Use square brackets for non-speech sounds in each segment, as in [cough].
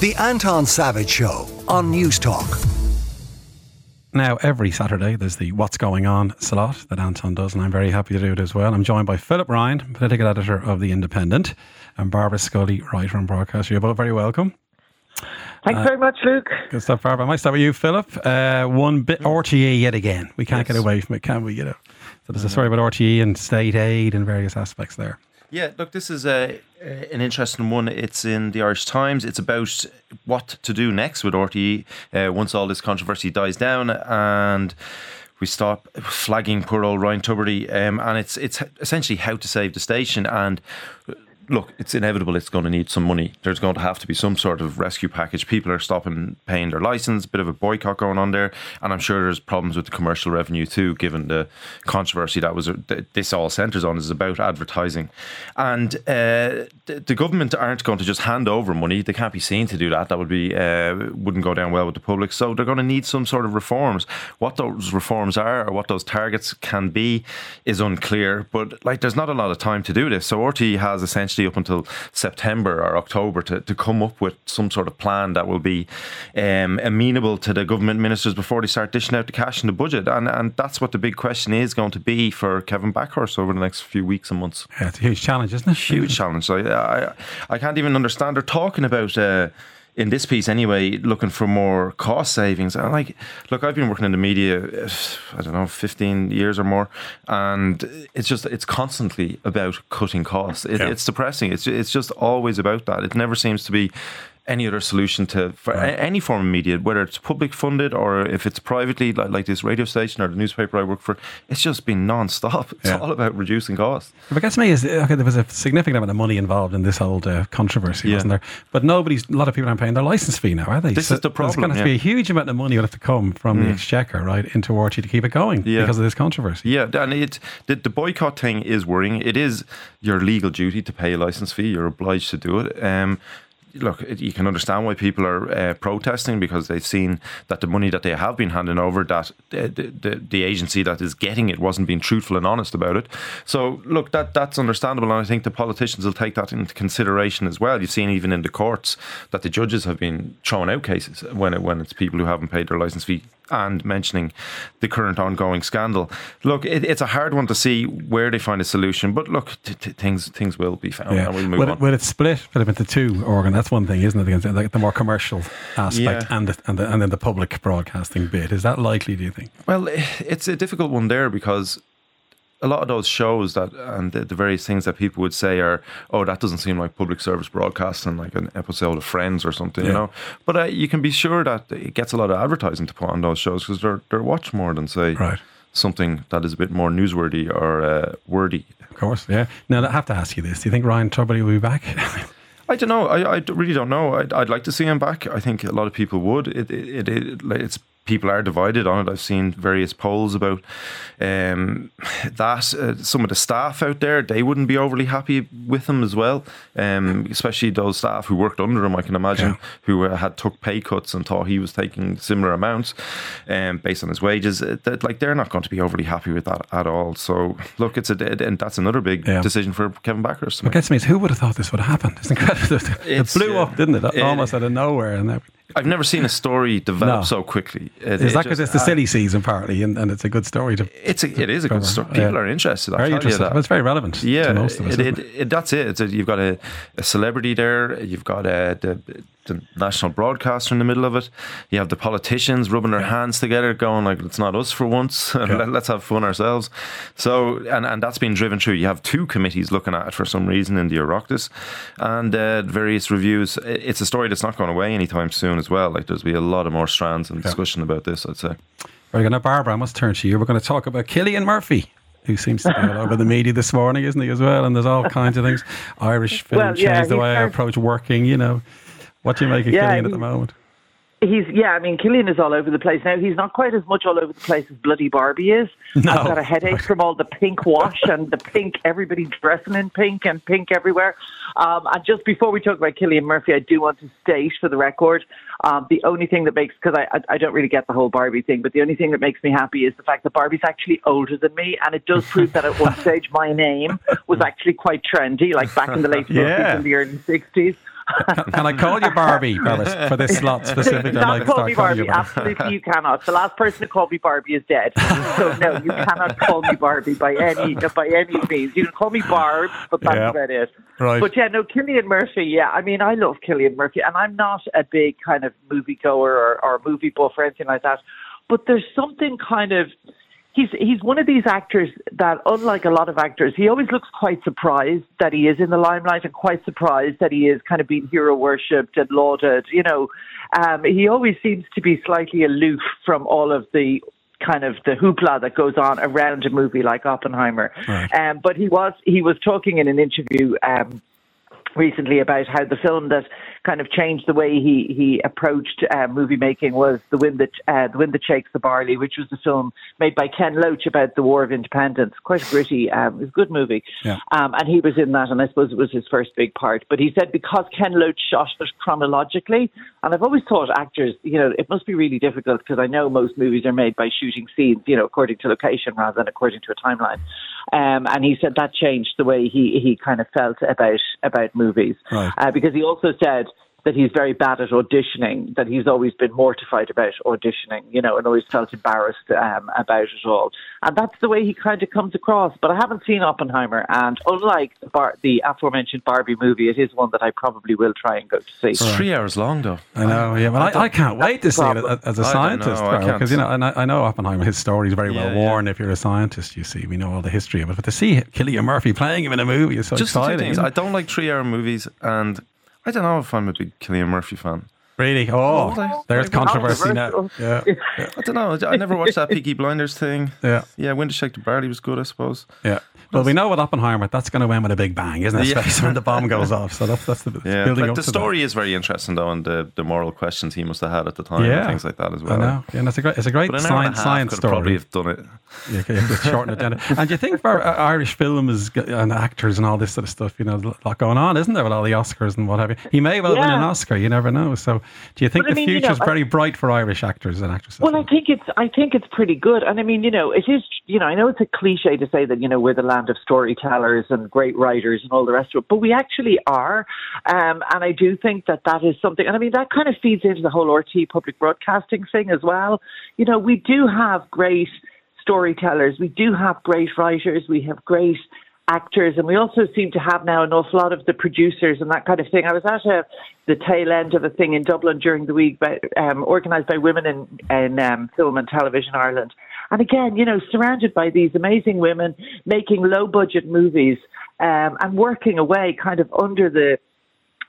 The Anton Savage Show on Newstalk. Now, every Saturday, there's the What's Going On slot that Anton does, and I'm very happy to do it as well. I'm joined by Philip Ryan, political editor of The Independent, and Barbara Scully, writer and broadcaster. You're both very welcome. Thanks very much, Luke. Good stuff, Barbara. I might start with you, Philip. Uh, one bit RTE yet again. We can't Yes. get away from it, can we? You know. So there's a story about RTE and state aid and various aspects there. Yeah, look, this is a, an interesting one. It's in the Irish Times. It's about what to do next with RTE uh, once all this controversy dies down and we stop flagging poor old Ryan Tubridy. Um, and it's it's essentially how to save the station. And look, it's inevitable it's going to need some money. There's going to have to be some sort of rescue package. People are stopping paying their license, bit of a boycott going on there. And I'm sure there's problems with the commercial revenue too, given the controversy that was this all centres on is about advertising. And uh, the, the government aren't going to just hand over money. They can't be seen to do that. That would be uh, wouldn't go down well with the public. So they're going to need some sort of reforms. What those reforms are or what those targets can be is unclear. But like, there's not a lot of time to do this. So RT has essentially up until September or October to, to come up with some sort of plan that will be um, amenable to the government ministers before they start dishing out the cash in the budget. And and that's what the big question is going to be for Kevin Bakhurst over the next few weeks and months. Yeah, it's a huge challenge, isn't it? Huge challenge. I, I, I can't even understand. They're talking about. Uh, in this piece, anyway, looking for more cost savings. And like, look, I've been working in the media, I don't know, fifteen years or more, and it's just it's constantly about cutting costs. It, Yeah. It's depressing. It's it's just always about that. It never seems to be any other solution to for a- any form of media, whether it's public funded or if it's privately, like, like this radio station or the newspaper I work for. It's just been non-stop. [laughs] It's Yeah. all about reducing costs. But gets me is okay. There was a significant amount of money involved in this whole uh, controversy, Yeah. wasn't there? But nobody's. A lot of people aren't paying their license fee now, are they? This is the There's going problem, to have to be a huge amount of money will have to come from the exchequer, right, into RT to keep it going because of this controversy. Yeah, and it the, the boycott thing is worrying. It is your legal duty to pay a license fee. You're obliged to do it. Um, look, you can understand why people are uh, protesting because they've seen that the money that they have been handing over, that the, the, the, agency that is getting it wasn't being truthful and honest about it. So, look, that that's understandable, and I think the politicians will take that into consideration as well. You've seen even in the courts that the judges have been throwing out cases when it, when it's people who haven't paid their license fee and mentioning the current ongoing scandal. Look, it, it's a hard one to see where they find a solution, but look, t- t- things things will be found, Yeah. and we'll move Will on. it, will it split Philip, into two organ? That's one thing, isn't it? Like the more commercial aspect Yeah. and, the, and, the, and then the public broadcasting bit. Is that likely, do you think? Well, it's a difficult one there because a lot of those shows that and the, the various things that people would say are, oh, that doesn't seem like public service broadcasting, like an episode of Friends or something, you know. But uh, you can be sure that it gets a lot of advertising to put on those shows because they're they're watched more than say Right. something that is a bit more newsworthy or uh, wordy. Of course, yeah. Now, I have to ask you this. Do you think Ryan Tubridy will be back? [laughs] I don't know. I really don't know. I'd, I'd like to see him back. I think a lot of people would. It, it, it, it it's people are divided on it. I've seen various polls about um, that. Uh, some of the staff out there they wouldn't be overly happy with him as well. Um, especially those staff who worked under him. I can imagine Yeah. who uh, had took pay cuts and thought he was taking similar amounts um, based on his wages. Uh, that, like they're not going to be overly happy with that at all. So look, it's a and that's another big Yeah. decision for Kevin Bakhurst. What gets me is who would have thought this would have happened? It's incredible. [laughs] it It's, blew yeah. up, didn't it? It- Almost out of nowhere. And that, I've never seen a story develop No. so quickly. It- is it that because it's the uh, silly season partly and, and it's a good story to. It's a, it is a good story. People Yeah. are interested. I'll Very. You that. it's very relevant Yeah, to most of us. it, it, it, that's it. A, you've got a, a celebrity there. You've got a, the, the national broadcaster in the middle of it. You have the politicians rubbing their hands together, going like, "It's not us for once. [laughs] Yeah. Let, us have fun ourselves." So, and and that's been driven through. You have two committees looking at it for some reason in the Oireachtas, and uh, various reviews. It's a story that's not going away anytime soon as well. Like there's be a lot of more strands and discussion about this. I'd say. Very good. Now, Barbara, I must turn to you. We're going to talk about Cillian Murphy. Who seems to be all over the media this morning, isn't he, as well? And there's all kinds of things. Irish film Well, yeah, changed the way I approach working, you know. What do you make of Yeah, Cillian at the moment? He's yeah, I mean, Cillian is all over the place now. He's not quite as much all over the place as bloody Barbie is. No. I've got a headache from all the pink wash [laughs] and the pink. Everybody dressing in pink and pink everywhere. Um, and just before we talk about Cillian Murphy, I do want to state for the record um, the only thing that makes because I, I I don't really get the whole Barbie thing, but the only thing that makes me happy is the fact that Barbie's actually older than me, and it does prove that at one [laughs] stage my name was actually quite trendy, like back in the late [laughs] Yeah. fifties and the early sixties. [laughs] Can, I call you Barbie, Bevis, for this slot [laughs] specifically? Not like call me you Barbie. Absolutely, you cannot. The last person to call me Barbie is dead. So no, you [laughs] cannot call me Barbie by any by any means. You can call me Barb, but that's Yeah. about it. Right. But yeah, no, Cillian Murphy. Yeah, I mean, I love Cillian Murphy, and I'm not a big kind of movie goer or, or movie buff or anything like that. But there's something kind of he's he's one of these actors that, unlike a lot of actors, he always looks quite surprised that he is in the limelight and quite surprised that he is kind of being hero worshipped and lauded. You know, um, he always seems to be slightly aloof from all of the kind of the hoopla that goes on around a movie like Oppenheimer. Right. Um, but he was he was talking in an interview. Um, recently about how the film that kind of changed the way he he approached uh, movie making was the wind that uh, the wind that shakes the barley, which was the film made by Ken Loach about the War of Independence. Quite a gritty, um, it was a good movie, Yeah. um, and he was in that, and I suppose it was his first big part. But he said because Ken Loach shot it chronologically, and I've always thought actors, you know, it must be really difficult because I know most movies are made by shooting scenes, you know, according to location rather than according to a timeline. Um, and he said that changed the way he, he kind of felt about about movies Right. uh, because he also said that he's very bad at auditioning, that he's always been mortified about auditioning, you know, and always felt embarrassed um, about it all. And that's the way he kind of comes across. But I haven't seen Oppenheimer, and unlike the, bar- the aforementioned Barbie movie, it is one that I probably will try and go to see. It's three hours long, though. I know, yeah. Well, I, I can't wait to see it as a scientist, know, I can't because you know, and I, I know Oppenheimer. His story is very well Yeah, yeah. worn. If you're a scientist, you see, we know all the history of it. But to see Cillian Murphy playing him in a movie is so Just the two exciting. things. I don't like three-hour movies, and I don't know if I'm a big Cillian Murphy fan. Really? Oh, Oh, there's controversy now. controversial. Yeah, I don't know. I never watched that [laughs] Peaky Blinders thing. yeah, Yeah, Wind to Shake the Barley was good, I suppose. yeah. Well, we know with Oppenheimer, that's going to end with a big bang, isn't it? Yeah. Especially when the bomb goes off. So that's that's the Yeah, building like up the to story is very interesting though, and the, the moral questions he must have had at the time, That. and Yeah, things like that as well. I well. know. Yeah, and it's a great, it's a great But an hour and science, science story. probably have done it. Yeah, you have to shorten it down. [laughs] And do you think for uh, Irish films and actors and all this sort of stuff, you know, a lot going on, isn't there, with all the Oscars and what have you? He may well win an Oscar. You never know. So, do you think But I the mean, you future's know, I- very bright for Irish actors and actresses? Well, I think it's I think it's pretty good, and I mean, you know, it is. You know, I know it's a cliche to say that you know we're the land of storytellers and great writers and all the rest of it, but we actually are, um, and I do think that that is something. And I mean, that kind of feeds into the whole RT public broadcasting thing as well. You know, we do have great storytellers, we do have great writers, we have great actors, and we also seem to have now an awful lot of the producers and that kind of thing. I was at a, the tail end of a thing in Dublin during the week, by, um, organised by women in, in um, film and television Ireland. And again, you know, surrounded by these amazing women making low budget movies um, and working away kind of under the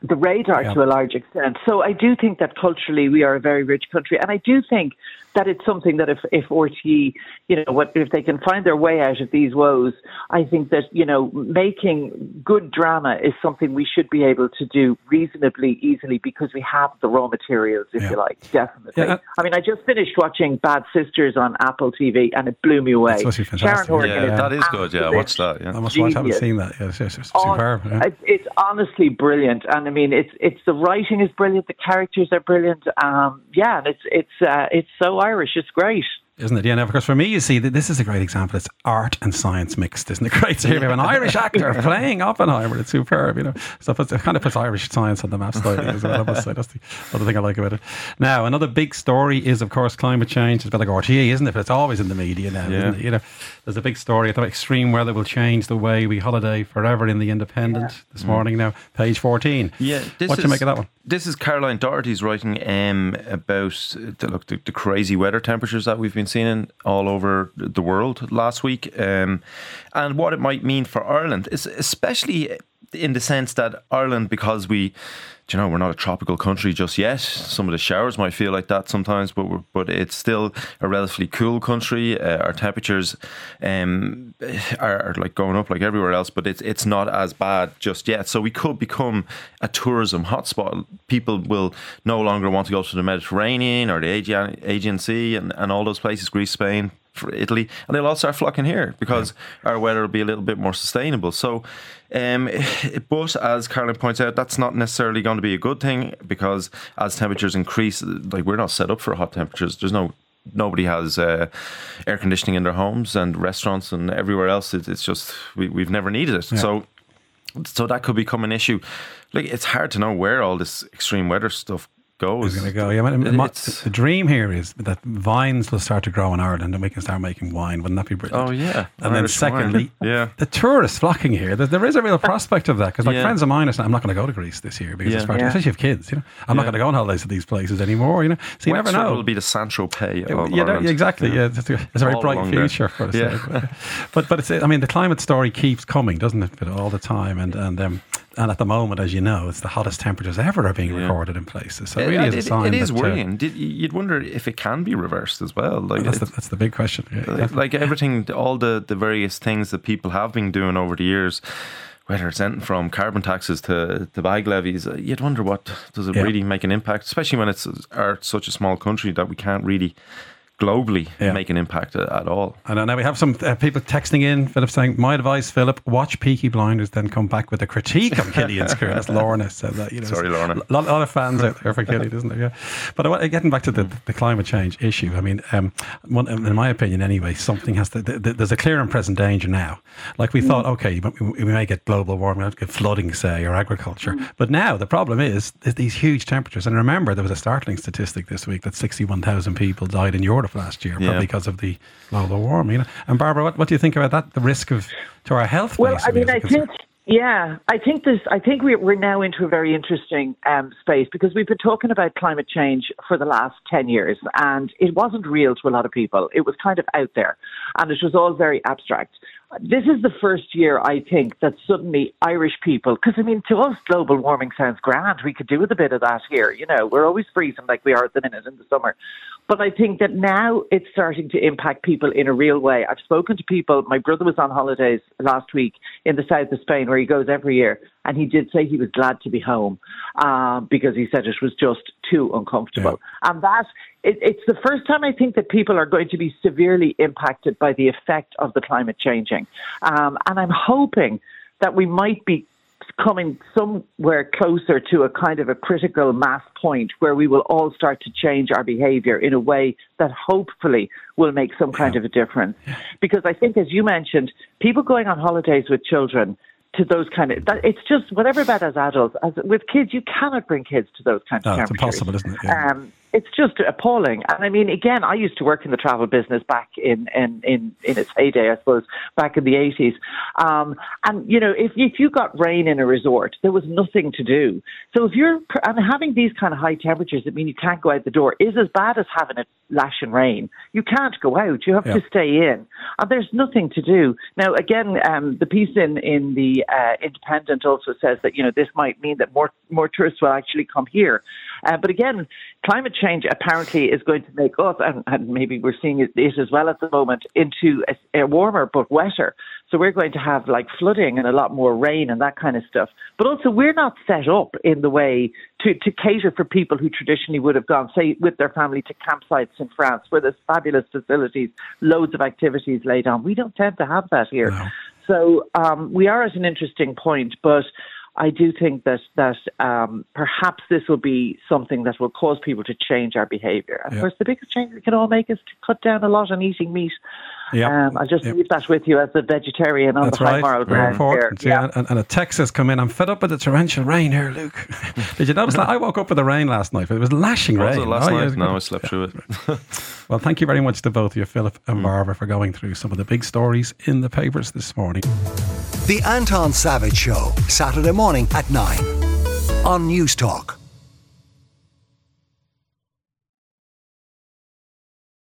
the radar Yeah. to a large extent. So I do think that culturally we are a very rich country, and I do think that it's something that if if RTE, you know, what if they can find their way out of these woes, I think that you know making good drama is something we should be able to do reasonably easily because we have the raw materials, if Yeah. you like, definitely. Yeah. Uh, I mean, I just finished watching Bad Sisters on Apple TV, and it blew me away. That's supposed to be fantastic. Sharon Horgan Yeah, is that is good. Yeah, absolute watch that. I must watch. I haven't seen that. Yeah, it's, it's, it's superb. Yeah. It's, it's honestly brilliant, and I mean, it's it's the writing is brilliant, the characters are brilliant. Um, yeah, and it's it's uh, it's so Irish. It's great. Isn't it? Yeah, no, because for me, you see, th- this is a great example. It's art and science mixed, isn't it? [laughs] Great. So you have an Irish actor [laughs] playing Oppenheimer. It's superb, you know. So it, puts, it kind of puts Irish science on the map slightly as well, I must say. That's the other thing I like about it. Now, another big story is, of course, climate change. It's a bit like RTE, isn't it? But it's always in the media now, Yeah. isn't it? You know, there's a big story. I thought extreme weather will change the way we holiday forever in the Independent this morning now, page 14. Yeah, this What do you make of that one? This is Caroline Doherty's writing um, about the, look the, the crazy weather temperatures that we've been seeing all over the world last week, um, and what it might mean for Ireland, is especially in the sense that Ireland, because we. You know, we're not a tropical country just yet. Some of the showers might feel like that sometimes, but but it's still a relatively cool country. Uh, our temperatures um, are, are like going up like everywhere else, but it's it's not as bad just yet. So we could become a tourism hotspot. People will no longer want to go to the Mediterranean or the Aegean, Aegean Sea and, and all those places, Greece, Spain, for Italy, and they'll all start flocking here because our weather will be a little bit more sustainable. So, um, [sighs] but as Caroline points out, that's not necessarily going to be a good thing because as temperatures increase, like we're not set up for hot temperatures. There's no nobody has uh, air conditioning in their homes and restaurants and everywhere else. It, it's just we, we've never needed it. So so that could become an issue. Like it's hard to know where all this extreme weather stuff goes. It's going to go. Yeah, but my- It's- the dream here is that vines will start to grow in Ireland and we can start making wine. Wouldn't that be brilliant? Oh yeah, And then, Irish wine. secondly, [laughs] yeah, the tourists flocking here. There, there is a real [laughs] prospect of that because, like Yeah. friends of mine are saying, "I'm not going to go to Greece this year because Yeah. it's far too, Yeah. especially if kids. You know, I'm not going to go on holidays to these places anymore. You know, so you never Wexford know. will be the Saint Tropez of yeah, Ireland. exactly. Yeah, it's, a, it's a very All bright along there. future for us. Yeah. yeah. [laughs] but but it's I mean the climate story keeps coming, doesn't it? But all the time, and and um, and at the moment, as you know, it's the hottest temperatures ever are being Yeah. recorded in places. So it It- really is a sign. it is uh, worrying. Did, you'd wonder if it can be reversed as well. Like that's, the, that's the big question. Yeah, like, like everything, all the, the various things that people have been doing over the years, whether it's anything from carbon taxes to, to bag levies, uh, you'd wonder what does it Yeah. really make an impact, especially when it's our, such a small country that we can't really globally Yeah. make an impact a- at all. I know now we have some uh, people texting in, Philip saying, My advice, Philip, watch Peaky Blinders, then come back with a critique on Cillian's career. That's Lorna said that. You know, Sorry, Lorna. A lot, lot of fans out there for Cillian, isn't there? Yeah. But I wa- getting back to the, the climate change issue, I mean, um, one, in my opinion anyway, something has to, th- th- there's a clear and present danger now. Like we thought, okay, we, we may get global warming, we might get flooding, say, or agriculture. But now the problem is, is these huge temperatures. And remember, there was a startling statistic this week that 61,000 people died in Europe last year, Yeah. probably because of the global warming. You know? And Barbara, what, what do you think about that? The risk of to our health. Well, I mean, I concern. think, yeah, I think this. I think we're we're now into a very interesting um, space because we've been talking about climate change for the last ten years, and it wasn't real to a lot of people. It was kind of out there, and it was all very abstract. This is the first year, I think, that suddenly Irish people, because I mean, to us, global warming sounds grand. We could do with a bit of that here. You know, we're always freezing like we are at the minute in the summer. But I think that now it's starting to impact people in a real way. I've spoken to people. My brother was on holidays last week in the south of Spain, where he goes every year, and he did say he was glad to be home um, because he said it was just too uncomfortable. And that it, it's the first time I think that people are going to be severely impacted by the effect of the climate changing. Um, and I'm hoping that we might be coming somewhere closer to a kind of a critical mass point where we will all start to change our behavior in a way that hopefully will make some kind of a difference. Because I think, as you mentioned, people going on holidays with children to those kind of that it's just whatever about as adults as with kids you cannot bring kids to those kinds No, of it's impossible, isn't it? Yeah. Um, it's just appalling. And I mean, again, I used to work in the travel business back in in in, in its heyday, I suppose, back in the eighties. Um, and you know, if if you got rain in a resort, there was nothing to do. So if you're and having these kind of high temperatures that mean you can't go out the door is as bad as having it lashing rain. You can't go out. You have Yeah. to stay in, and there's nothing to do. Now, again, um, the piece in in the uh, Independent also says that you know this might mean that more more tourists will actually come here. Uh, but again, climate change apparently is going to make us, and, and maybe we're seeing it, it as well at the moment, into a, a warmer but wetter. So we're going to have like flooding and a lot more rain and that kind of stuff. But also, we're not set up in the way to, to cater for people who traditionally would have gone, say, with their family to campsites in France, where there's fabulous facilities, loads of activities laid on. We don't tend to have that here. No. So um, we are at an interesting point, but I do think that that um, perhaps this will be something that will cause people to change our behaviour. And Yeah. Of course, the biggest change we can all make is to cut down a lot on eating meat. Yeah. Um, I'll just Yeah. leave that with you as a vegetarian on That's the high right. moral Very ground important. here. Yeah. And, and a text has come in. I'm fed up with the torrential rain here, Luke. [laughs] Did you notice that? I woke up with the rain last night. It was lashing Was rain. it last Oh, night? No. I slept through it. [laughs] Well, thank you very much to both of you, Philip Mm. and Barbara, for going through some of the big stories in the papers this morning. The Anton Savage Show, Saturday morning at 9 on Newstalk.